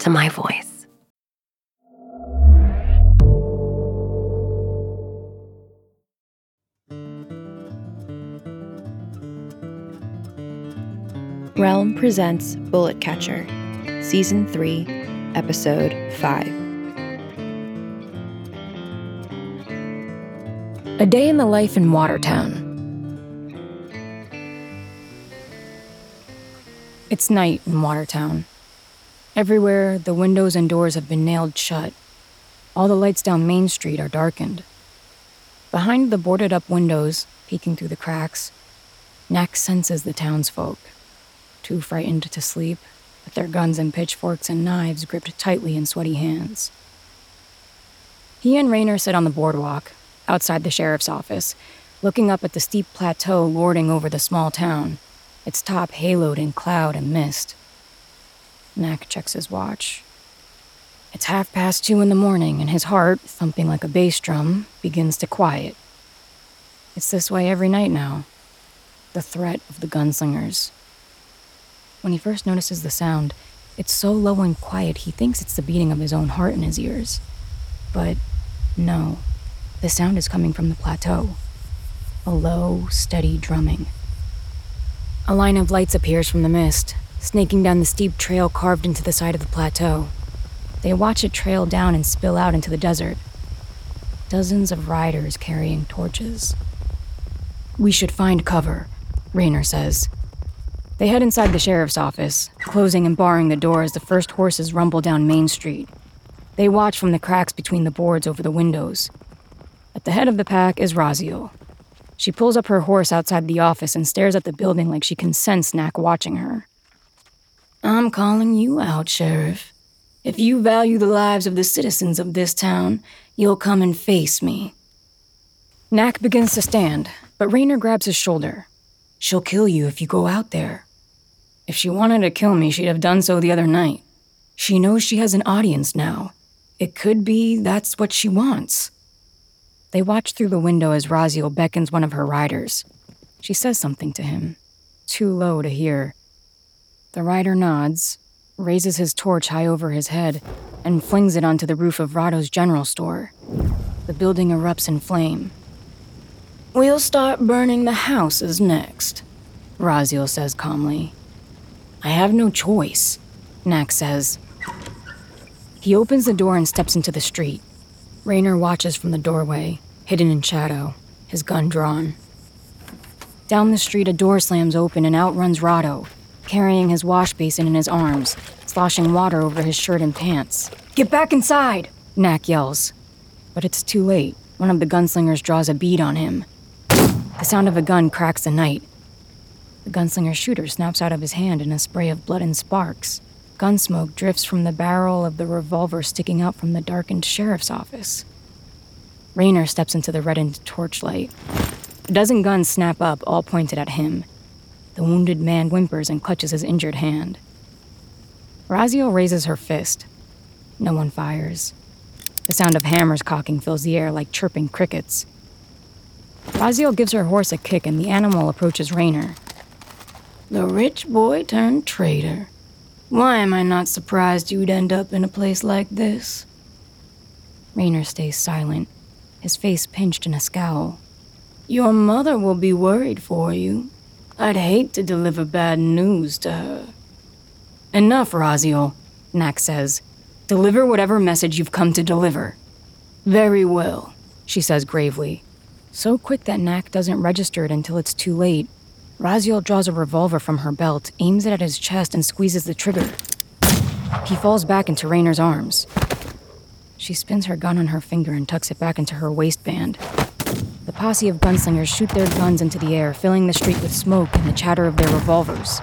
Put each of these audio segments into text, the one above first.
to my voice. Realm presents Bullet Catcher, Season 3, Episode 5. A Day in the Life in Watertown. It's night in Watertown. Everywhere, the windows and doors have been nailed shut. All the lights down Main Street are darkened. Behind the boarded up windows, peeking through the cracks, Knack senses the townsfolk, too frightened to sleep, with their guns and pitchforks and knives gripped tightly in sweaty hands. He and Rayner sit on the boardwalk, outside the sheriff's office, looking up at the steep plateau lording over the small town, its top haloed in cloud and mist. Knack checks his watch. It's half past two in the morning, and his heart, thumping like a bass drum, begins to quiet. It's this way every night now. The threat of the gunslingers. When he first notices the sound, it's so low and quiet he thinks it's the beating of his own heart in his ears. But no, the sound is coming from the plateau. A low, steady drumming. A line of lights appears from the mist, snaking down the steep trail carved into the side of the plateau. They watch it trail down and spill out into the desert. Dozens of riders carrying torches. We should find cover, Rayner says. They head inside the sheriff's office, closing and barring the door as the first horses rumble down Main Street. They watch from the cracks between the boards over the windows. At the head of the pack is Raziel. She pulls up her horse outside the office and stares at the building like she can sense Knack watching her. I'm calling you out, Sheriff. If you value the lives of the citizens of this town, you'll come and face me. Knack begins to stand, but Rayner grabs his shoulder. She'll kill you if you go out there. If she wanted to kill me, she'd have done so the other night. She knows she has an audience now. It could be that's what she wants. They watch through the window as Raziel beckons one of her riders. She says something to him, too low to hear. The rider nods, raises his torch high over his head, and flings it onto the roof of Rado's general store. The building erupts in flame. We'll start burning the houses next, Raziel says calmly. I have no choice, Knack says. He opens the door and steps into the street. Rayner watches from the doorway, hidden in shadow, his gun drawn. Down the street, a door slams open and out runs Rado, carrying his wash basin in his arms, sloshing water over his shirt and pants. Get back inside! Knack yells. But it's too late. One of the gunslingers draws a bead on him. The sound of a gun cracks the night. The gunslinger's shooter snaps out of his hand in a spray of blood and sparks. Gun smoke drifts from the barrel of the revolver sticking out from the darkened sheriff's office. Rayner steps into the reddened torchlight. A dozen guns snap up, all pointed at him. The wounded man whimpers and clutches his injured hand. Raziel raises her fist. No one fires. The sound of hammers cocking fills the air like chirping crickets. Raziel gives her horse a kick and the animal approaches Rayner. The rich boy turned traitor. Why am I not surprised you'd end up in a place like this? Rayner stays silent, his face pinched in a scowl. Your mother will be worried for you. I'd hate to deliver bad news to her. Enough, Raziel, Knack says. Deliver whatever message you've come to deliver. Very well, she says gravely. So quick that Knack doesn't register it until it's too late. Raziel draws a revolver from her belt, aims it at his chest, and squeezes the trigger. He falls back into Rayner's arms. She spins her gun on her finger and tucks it back into her waistband. Posse of gunslingers shoot their guns into the air, filling the street with smoke and the chatter of their revolvers.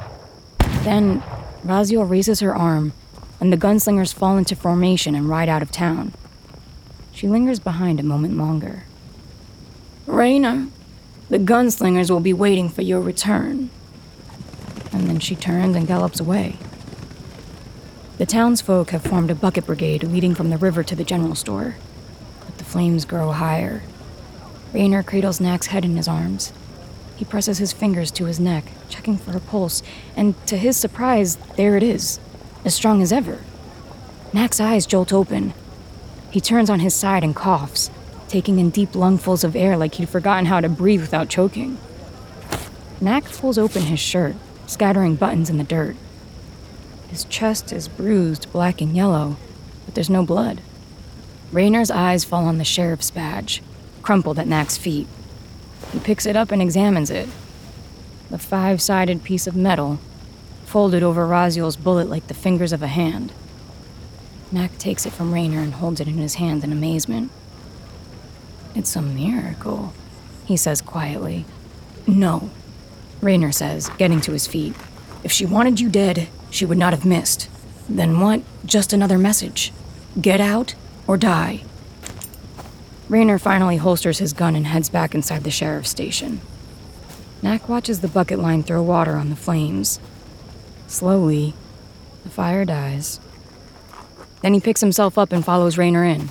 Then, Raziel raises her arm, and the gunslingers fall into formation and ride out of town. She lingers behind a moment longer. Rayner, the gunslingers will be waiting for your return. And then she turns and gallops away. The townsfolk have formed a bucket brigade leading from the river to the general store. But the flames grow higher, Rayner cradles Knack's head in his arms. He presses his fingers to his neck, checking for a pulse, and to his surprise, there it is, as strong as ever. Knack's eyes jolt open. He turns on his side and coughs, taking in deep lungfuls of air like he'd forgotten how to breathe without choking. Knack pulls open his shirt, scattering buttons in the dirt. His chest is bruised black and yellow, but there's no blood. Rayner's eyes fall on the sheriff's badge, crumpled at Knack's feet. He picks it up and examines it. The five sided piece of metal, folded over Raziel's bullet like the fingers of a hand. Knack takes it from Rayner and holds it in his hand in amazement. It's a miracle, he says quietly. No, Rayner says, getting to his feet. If she wanted you dead, she would not have missed. Then what? Just another message. Get out or die. Rayner finally holsters his gun and heads back inside the sheriff's station. Knack watches the bucket line throw water on the flames. Slowly, the fire dies. Then he picks himself up and follows Rayner in,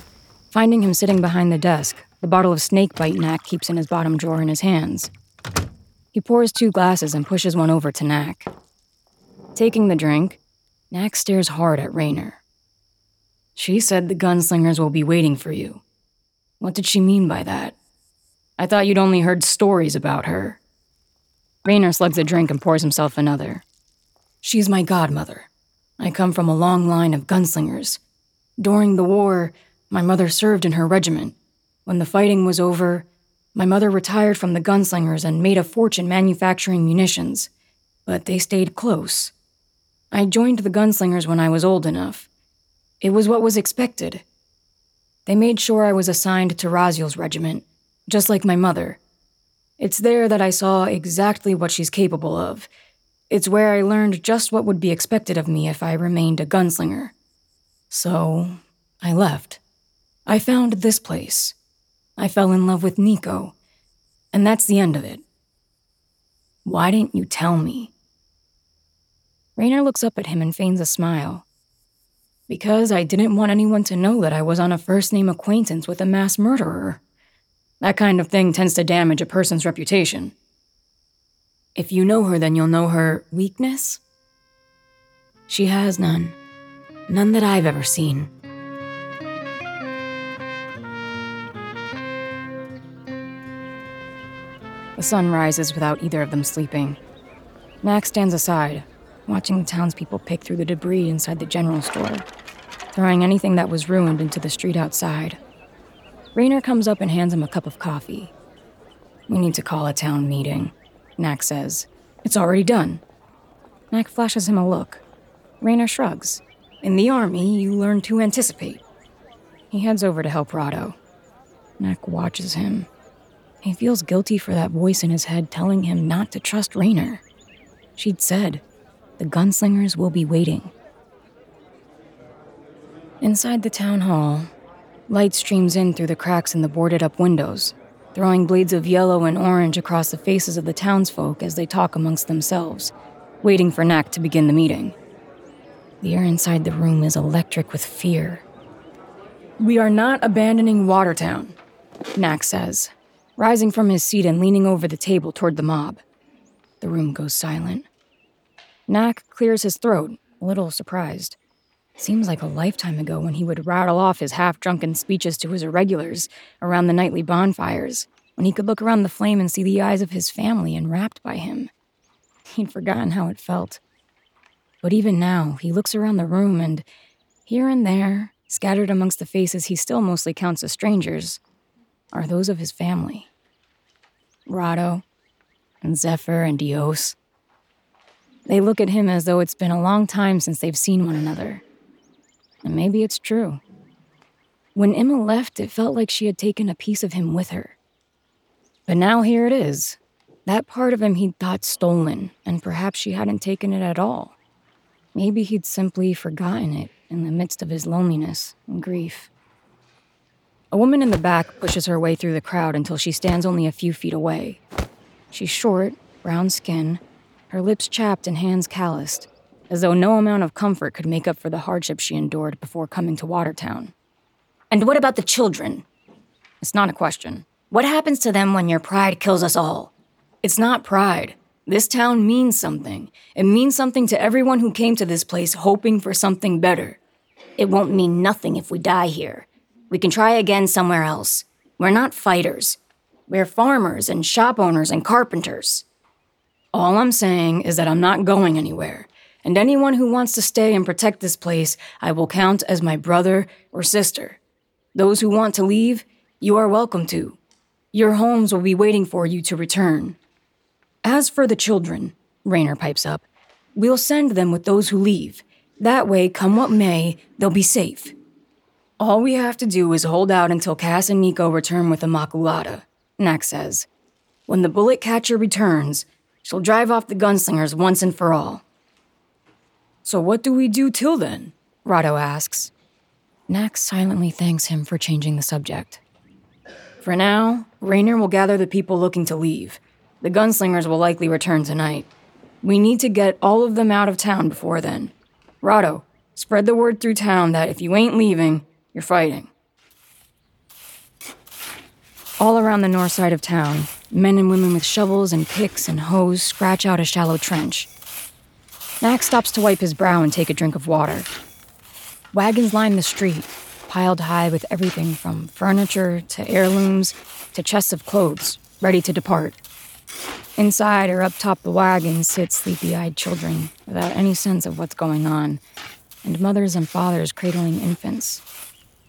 finding him sitting behind the desk, the bottle of snakebite Knack keeps in his bottom drawer in his hands. He pours two glasses and pushes one over to Knack. Taking the drink, Knack stares hard at Rayner. She said the gunslingers will be waiting for you. What did she mean by that? I thought you'd only heard stories about her. Rayner slugs a drink and pours himself another. She's my godmother. I come from a long line of gunslingers. During the war, my mother served in her regiment. When the fighting was over, my mother retired from the gunslingers and made a fortune manufacturing munitions, but they stayed close. I joined the gunslingers when I was old enough. It was what was expected. They made sure I was assigned to Raziel's regiment, just like my mother. It's there that I saw exactly what she's capable of. It's where I learned just what would be expected of me if I remained a gunslinger. So, I left. I found this place. I fell in love with Nico. And that's the end of it. Why didn't you tell me? Rayner looks up at him and feigns a smile because I didn't want anyone to know that I was on a first name acquaintance with a mass murderer. That kind of thing tends to damage a person's reputation. If you know her, then you'll know her weakness? She has none. None that I've ever seen. The sun rises without either of them sleeping. Max stands aside, watching the townspeople pick through the debris inside the general store, throwing anything that was ruined into the street outside. Rayner comes up and hands him a cup of coffee. We need to call a town meeting, Knack says. It's already done. Knack flashes him a look. Rayner shrugs. In the army, you learn to anticipate. He heads over to help Rahdo. Knack watches him. He feels guilty for that voice in his head telling him not to trust Rayner. She'd said, the gunslingers will be waiting. Inside the town hall, light streams in through the cracks in the boarded up windows, throwing blades of yellow and orange across the faces of the townsfolk as they talk amongst themselves, waiting for Knack to begin the meeting. The air inside the room is electric with fear, We are not abandoning Watertown, Knack says, rising from his seat and leaning over the table toward the mob. The room goes silent. Knack clears his throat, a little surprised. Seems like a lifetime ago when he would rattle off his half drunken speeches to his irregulars around the nightly bonfires, when he could look around the flame and see the eyes of his family enwrapped by him. He'd forgotten how it felt. But even now, he looks around the room and, here and there, scattered amongst the faces he still mostly counts as strangers, are those of his family. Rado, and Zephyr, and Dios. They look at him as though it's been a long time since they've seen one another. And maybe it's true. When Emma left, it felt like she had taken a piece of him with her. But now here it is. That part of him he'd thought stolen, and perhaps she hadn't taken it at all. Maybe he'd simply forgotten it in the midst of his loneliness and grief. A woman in the back pushes her way through the crowd until she stands only a few feet away. She's short, brown skin, her lips chapped and hands calloused, as though no amount of comfort could make up for the hardship she endured before coming to Watertown. And what about the children? It's not a question. What happens to them when your pride kills us all? It's not pride. This town means something. It means something to everyone who came to this place hoping for something better. It won't mean nothing if we die here. We can try again somewhere else. We're not fighters. We're farmers and shop owners and carpenters. All I'm saying is that I'm not going anywhere, and anyone who wants to stay and protect this place, I will count as my brother or sister. Those who want to leave, you are welcome to. Your homes will be waiting for you to return. As for the children, Raynor pipes up, we'll send them with those who leave. That way, come what may, they'll be safe. All we have to do is hold out until Cass and Nico return with the Maculata, Knack says. When the bullet catcher returns, she'll drive off the gunslingers once and for all. So what do we do till then? Rahdo asks. Knack silently thanks him for changing the subject. For now, Raynor will gather the people looking to leave. The gunslingers will likely return tonight. We need to get all of them out of town before then. Rahdo, spread the word through town that if you ain't leaving, you're fighting. All around the north side of town, men and women with shovels and picks and hoes scratch out a shallow trench. Knack stops to wipe his brow and take a drink of water. Wagons line the street, piled high with everything from furniture to heirlooms to chests of clothes, ready to depart. Inside or up top the wagons sit sleepy eyed children without any sense of what's going on, and mothers and fathers cradling infants.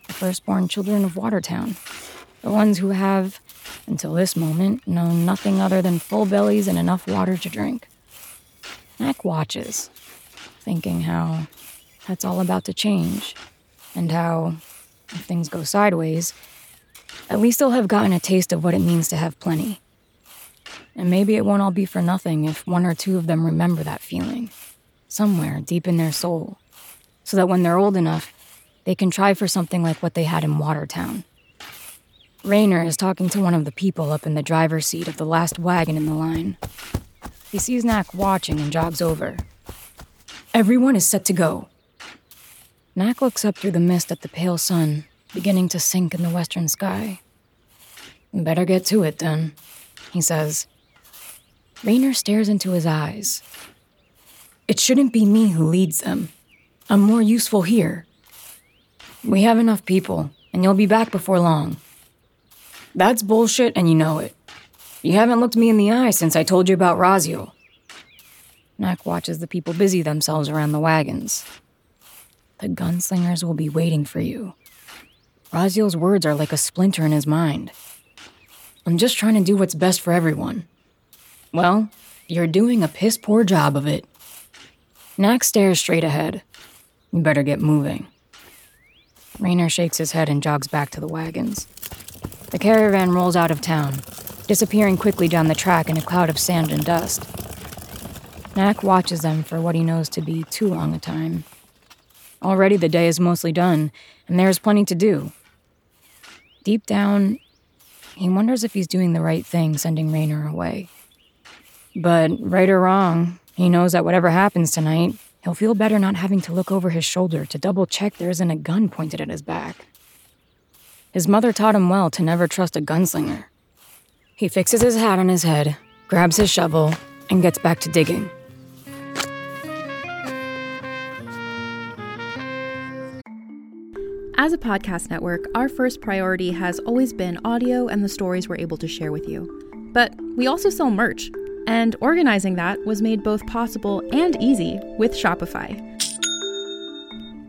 The firstborn children of Watertown. The ones who have, until this moment, known nothing other than full bellies and enough water to drink. Mac watches, thinking how that's all about to change, and how, if things go sideways, at least they'll have gotten a taste of what it means to have plenty. And maybe it won't all be for nothing if one or two of them remember that feeling, somewhere deep in their soul, so that when they're old enough, they can try for something like what they had in Watertown. Raynor is talking to one of the people up in the driver's seat of the last wagon in the line. He sees Knack watching and jogs over. Everyone is set to go. Knack looks up through the mist at the pale sun, beginning to sink in the western sky. Better get to it, then, he says. Rayner stares into his eyes. It shouldn't be me who leads them. I'm more useful here. We have enough people, and you'll be back before long. That's bullshit, and you know it. You haven't looked me in the eye since I told you about Raziel. Knack watches the people busy themselves around the wagons. The gunslingers will be waiting for you. Raziel's words are like a splinter in his mind. I'm just trying to do what's best for everyone. Well, you're doing a piss poor job of it. Knack stares straight ahead. You better get moving. Raynor shakes his head and jogs back to the wagons. The caravan rolls out of town, disappearing quickly down the track in a cloud of sand and dust. Knack watches them for what he knows to be too long a time. Already the day is mostly done, and there is plenty to do. Deep down, he wonders if he's doing the right thing sending Raynor away. But, right or wrong, he knows that whatever happens tonight, he'll feel better not having to look over his shoulder to double check there isn't a gun pointed at his back. His mother taught him well to never trust a gunslinger. He fixes his hat on his head, grabs his shovel, and gets back to digging. As a podcast network, our first priority has always been audio and the stories we're able to share with you. But we also sell merch, and organizing that was made both possible and easy with Shopify.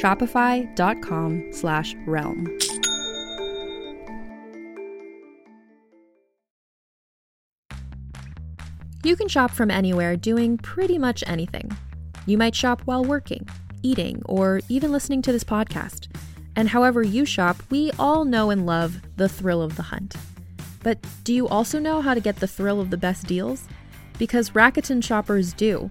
Shopify.com slash realm. You can shop from anywhere doing pretty much anything. You might shop while working, eating, or even listening to this podcast. And however you shop, we all know and love the thrill of the hunt. But do you also know how to get the thrill of the best deals? Because Rakuten shoppers do.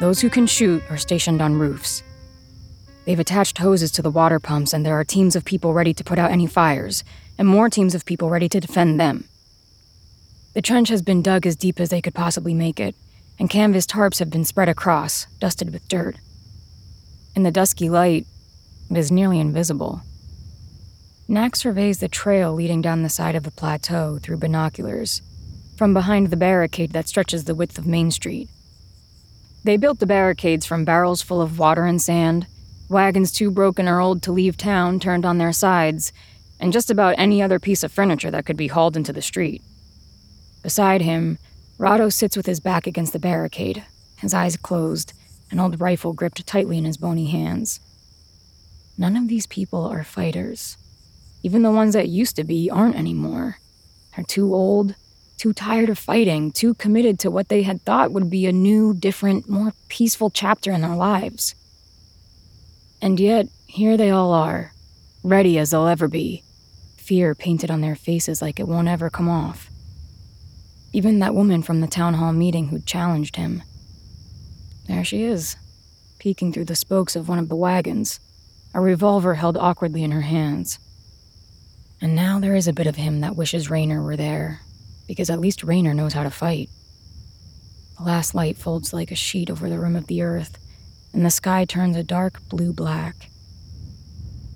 Those who can shoot are stationed on roofs. They've attached hoses to the water pumps, and there are teams of people ready to put out any fires, and more teams of people ready to defend them. The trench has been dug as deep as they could possibly make it, and canvas tarps have been spread across, dusted with dirt. In the dusky light, it is nearly invisible. Knack surveys the trail leading down the side of the plateau through binoculars, from behind the barricade that stretches the width of Main Street. They built the barricades from barrels full of water and sand, wagons too broken or old to leave town turned on their sides, and just about any other piece of furniture that could be hauled into the street. Beside him, Rado sits with his back against the barricade, his eyes closed, an old rifle gripped tightly in his bony hands. None of these people are fighters. Even the ones that used to be aren't anymore. They're too old, too tired of fighting, too committed to what they had thought would be a new, different, more peaceful chapter in their lives. And yet, here they all are, ready as they'll ever be, fear painted on their faces like it won't ever come off. Even that woman from the town hall meeting who'd challenged him. There she is, peeking through the spokes of one of the wagons, a revolver held awkwardly in her hands. And now there is a bit of him that wishes Raynor were there, because at least Raynor knows how to fight. The last light folds like a sheet over the rim of the earth, and the sky turns a dark blue black.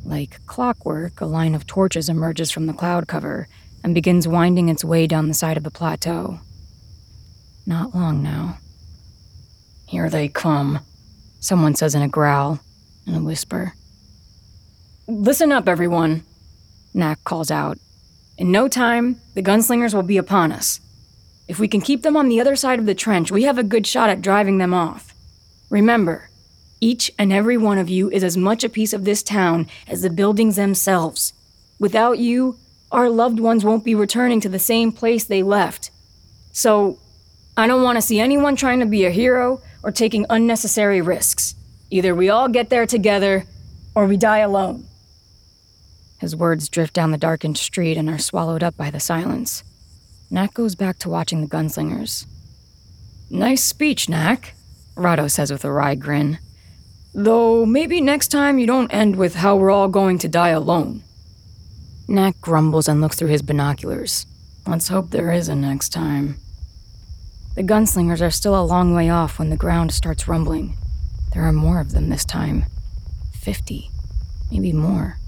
Like clockwork, a line of torches emerges from the cloud cover and begins winding its way down the side of the plateau. Not long now. Here they come, someone says in a growl and a whisper. Listen up, everyone, Knack calls out in no time, the gunslingers will be upon us. If we can keep them on the other side of the trench, we have a good shot at driving them off. Remember, each and every one of you is as much a piece of this town as the buildings themselves. Without you, our loved ones won't be returning to the same place they left. So, I don't want to see anyone trying to be a hero or taking unnecessary risks. Either we all get there together, or we die alone. His words drift down the darkened street and are swallowed up by the silence. Knack goes back to watching the gunslingers. Nice speech, Knack, Rahdo says with a wry grin. Though maybe next time you don't end with how we're all going to die alone. Knack grumbles and looks through his binoculars. Let's hope there is a next time. The gunslingers are still a long way off when the ground starts rumbling. There are more of them this time. Fifty, maybe more.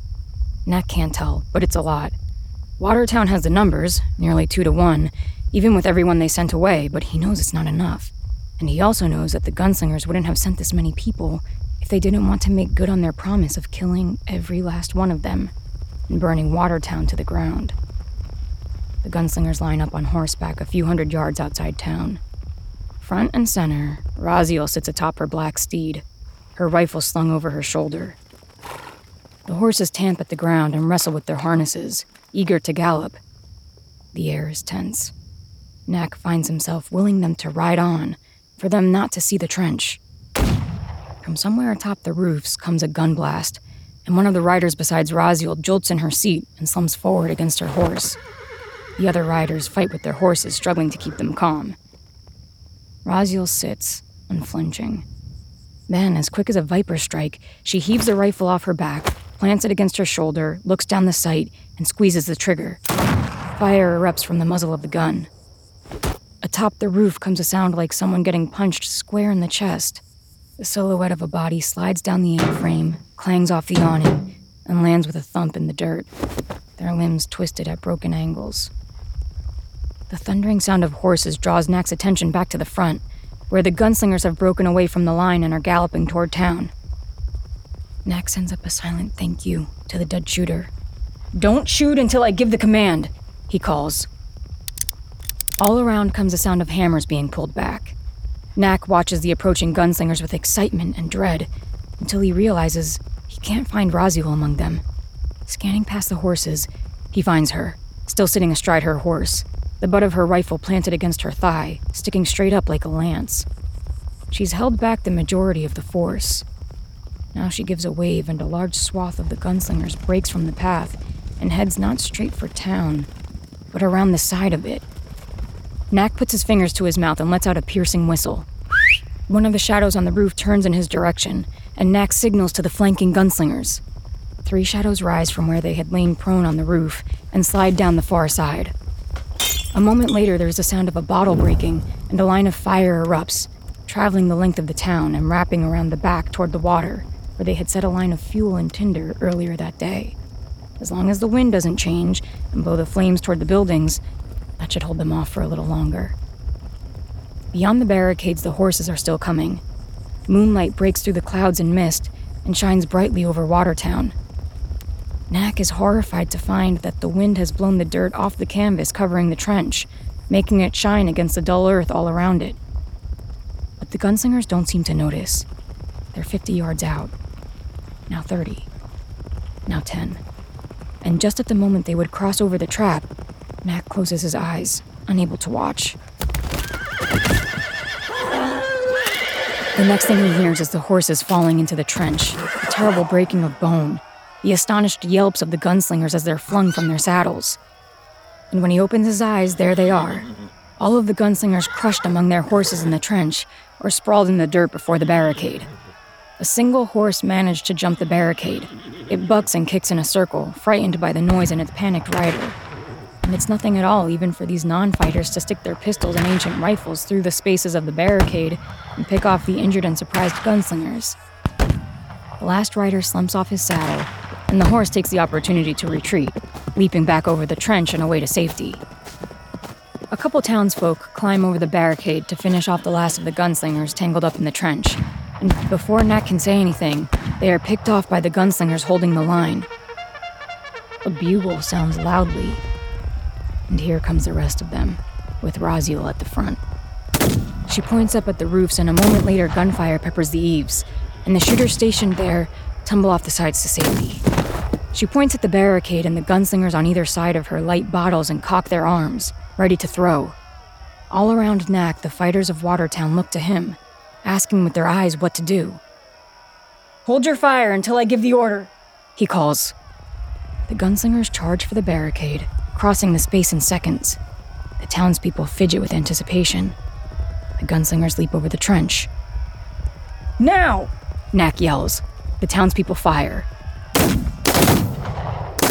Knack can't tell, but it's a lot. Watertown has the numbers, nearly two to one, even with everyone they sent away, but he knows it's not enough. And he also knows that the gunslingers wouldn't have sent this many people if they didn't want to make good on their promise of killing every last one of them and burning Watertown to the ground. The gunslingers line up on horseback a few hundred yards outside town. Front and center, Raziel sits atop her black steed, her rifle slung over her shoulder. The horses tamp at the ground and wrestle with their harnesses, eager to gallop. The air is tense. Knack finds himself willing them to ride on, for them not to see the trench. From somewhere atop the roofs comes a gun blast, and one of the riders besides Raziel jolts in her seat and slumps forward against her horse. The other riders fight with their horses, struggling to keep them calm. Raziel sits, unflinching. Then, as quick as a viper strike, she heaves the rifle off her back, plants it against her shoulder, looks down the sight, and squeezes the trigger. Fire erupts from the muzzle of the gun. Atop the roof comes a sound like someone getting punched square in the chest. The silhouette of a body slides down the A-frame, clangs off the awning, and lands with a thump in the dirt, their limbs twisted at broken angles. The thundering sound of horses draws Knack's attention back to the front, where the gunslingers have broken away from the line and are galloping toward town. Knack sends up a silent thank you to the dead shooter. Don't shoot until I give the command, he calls. All around comes the sound of hammers being pulled back. Knack watches the approaching gunslingers with excitement and dread until he realizes he can't find Raziel among them. Scanning past the horses, he finds her, still sitting astride her horse, the butt of her rifle planted against her thigh, sticking straight up like a lance. She's held back the majority of the force. Now she gives a wave, and a large swath of the gunslingers breaks from the path and heads not straight for town, but around the side of it, Knack puts his fingers to his mouth and lets out a piercing whistle. One of the shadows on the roof turns in his direction, and Knack signals to the flanking gunslingers. Three shadows rise from where they had lain prone on the roof and slide down the far side. A moment later, there is the sound of a bottle breaking, and a line of fire erupts, traveling the length of the town and wrapping around the back toward the water, where they had set a line of fuel and tinder earlier that day. As long as the wind doesn't change and blow the flames toward the buildings, that should hold them off for a little longer. Beyond the barricades, the horses are still coming. Moonlight breaks through the clouds and mist and shines brightly over Watertown. Knack is horrified to find that the wind has blown the dirt off the canvas covering the trench, making it shine against the dull earth all around it. But the gunslingers don't seem to notice. They're 50 yards out. Now 30. Now 10. And just at the moment they would cross over the trap, Mac closes his eyes, unable to watch. The next thing he hears is the horses falling into the trench, a terrible breaking of bone, the astonished yelps of the gunslingers as they're flung from their saddles. And when he opens his eyes, there they are. All of the gunslingers crushed among their horses in the trench or sprawled in the dirt before the barricade. A single horse managed to jump the barricade. It bucks and kicks in a circle, frightened by the noise and its panicked rider and it's nothing at all even for these non fighters to stick their pistols and ancient rifles through the spaces of the barricade and pick off the injured and surprised gunslingers. The last rider slumps off his saddle, and the horse takes the opportunity to retreat, leaping back over the trench and away to safety. A couple townsfolk climb over the barricade to finish off the last of the gunslingers tangled up in the trench, before Knack can say anything, they are picked off by the gunslingers holding the line. A bugle sounds loudly, and here comes the rest of them, with Raziel at the front. She points up at the roofs, and a moment later, gunfire peppers the eaves, and the shooters stationed there tumble off the sides to safety. She points at the barricade, and the gunslingers on either side of her light bottles and cock their arms, ready to throw. All around Knack, the fighters of Watertown look to him, asking with their eyes what to do. Hold your fire until I give the order, he calls. The gunslingers charge for the barricade, crossing the space in seconds. The townspeople fidget with anticipation. The gunslingers leap over the trench. Now! Knack yells. The townspeople fire.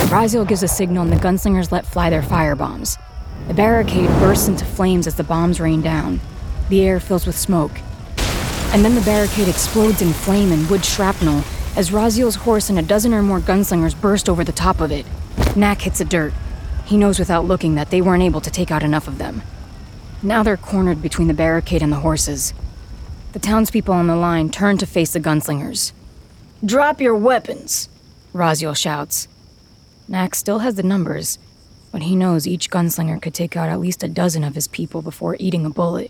Raziel gives a signal and the gunslingers let fly their firebombs. The barricade bursts into flames as the bombs rain down. The air fills with smoke. And then the barricade explodes in flame and wood shrapnel as Raziel's horse and a dozen or more gunslingers burst over the top of it. Knack hits the dirt. He knows without looking that they weren't able to take out enough of them. Now they're cornered between the barricade and the horses. The townspeople on the line turn to face the gunslingers. Drop your weapons, Raziel shouts. Knack still has the numbers, but he knows each gunslinger could take out at least a dozen of his people before eating a bullet.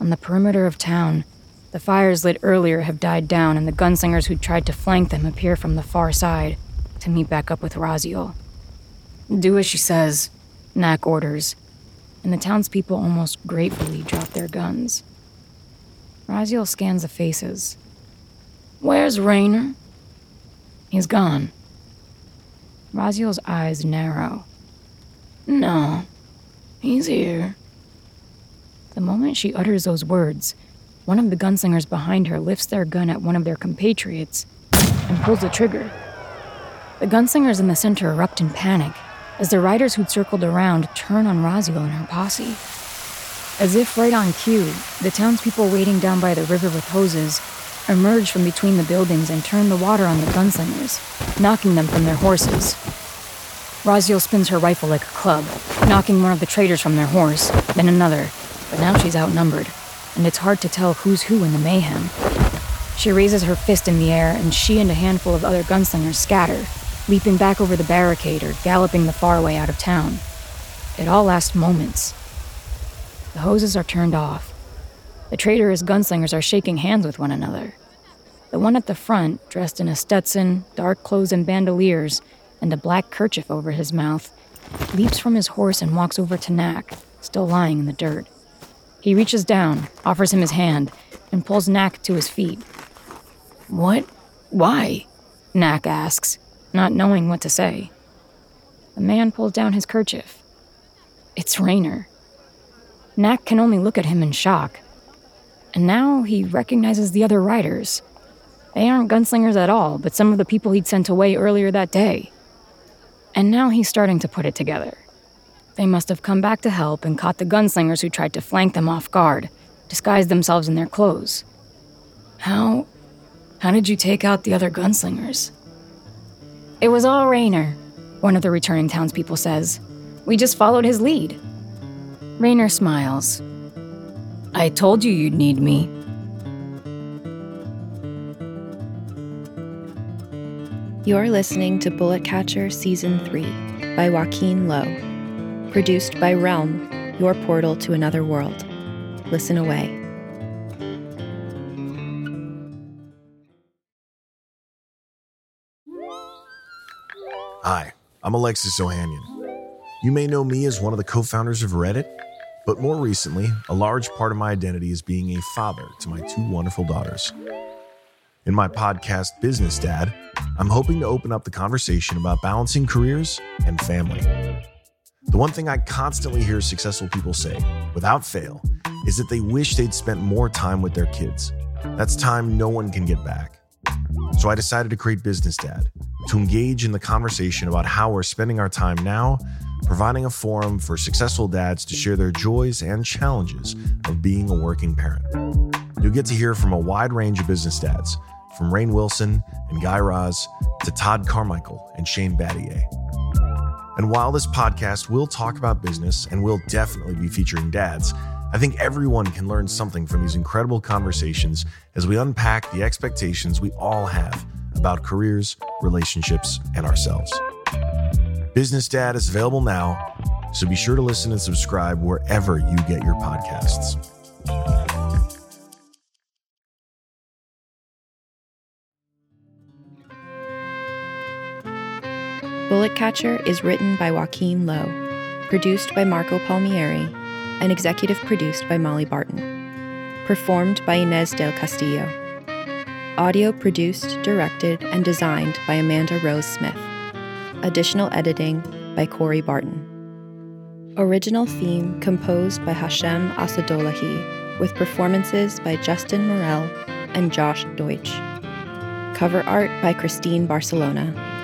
On the perimeter of town, the fires lit earlier have died down, and the gunslingers who tried to flank them appear from the far side to meet back up with Raziel. Do as she says, Knack orders, and the townspeople almost gratefully drop their guns. Raziel scans the faces. Where's Rayner? He's gone. Raziel's eyes narrow. No, he's here. The moment she utters those words, one of the gunslingers behind her lifts their gun at one of their compatriots and pulls the trigger. The gunslingers in the center erupt in panic as the riders who'd circled around turn on Raziel and her posse. As if right on cue, the townspeople waiting down by the river with hoses emerge from between the buildings and turn the water on the gunslingers, knocking them from their horses. Raziel spins her rifle like a club, knocking one of the traitors from their horse, then another, but now she's outnumbered, and it's hard to tell who's who in the mayhem. She raises her fist in the air, and she and a handful of other gunslingers scatter, leaping back over the barricade or galloping the far way out of town. It all lasts moments. The hoses are turned off. The traitorous gunslingers are shaking hands with one another. The one at the front, dressed in a Stetson, dark clothes and bandoliers, and a black kerchief over his mouth, leaps from his horse and walks over to Knack, still lying in the dirt. He reaches down, offers him his hand, and pulls Knack to his feet. What? Why? Knack asks, not knowing what to say. The man pulls down his kerchief. It's Rayner. Knack can only look at him in shock. And now he recognizes the other riders. They aren't gunslingers at all, but some of the people he'd sent away earlier that day. And now he's starting to put it together. They must have come back to help and caught the gunslingers who tried to flank them off guard, disguised themselves in their clothes. How. How did you take out the other gunslingers? It was all Rayner, one of the returning townspeople says. We just followed his lead. Rayner smiles. I told you you'd need me. You're listening to Bullet Catcher Season 3 by Joaquin Lowe. Produced by Realm, your portal to another world. Listen away. Hi, I'm Alexis Ohanian. You may know me as one of the co founders of Reddit, but more recently, a large part of my identity is being a father to my two wonderful daughters. In my podcast, Business Dad, I'm hoping to open up the conversation about balancing careers and family. The one thing I constantly hear successful people say, without fail, is that they wish they'd spent more time with their kids. That's time no one can get back. So I decided to create Business Dad to engage in the conversation about how we're spending our time now, providing a forum for successful dads to share their joys and challenges of being a working parent. You'll get to hear from a wide range of business dads, from Rainn Wilson and Guy Raz to Todd Carmichael and Shane Battier. And while this podcast will talk about business and will definitely be featuring dads, I think everyone can learn something from these incredible conversations as we unpack the expectations we all have about careers, relationships, and ourselves. Business Dad is available now, So be sure to listen and subscribe wherever you get your podcasts. Bullet Catcher is written by Joaquin Lowe, produced by Marco Palmieri, and executive produced by Molly Barton. Performed by Inez del Castillo. Audio produced, directed, and designed by Amanda Rose Smith. Additional editing by Corey Barton. Original theme composed by Hashem Asadolahi, with performances by Justin Morel and Josh Deutsch. Cover art by Christine Barcelona.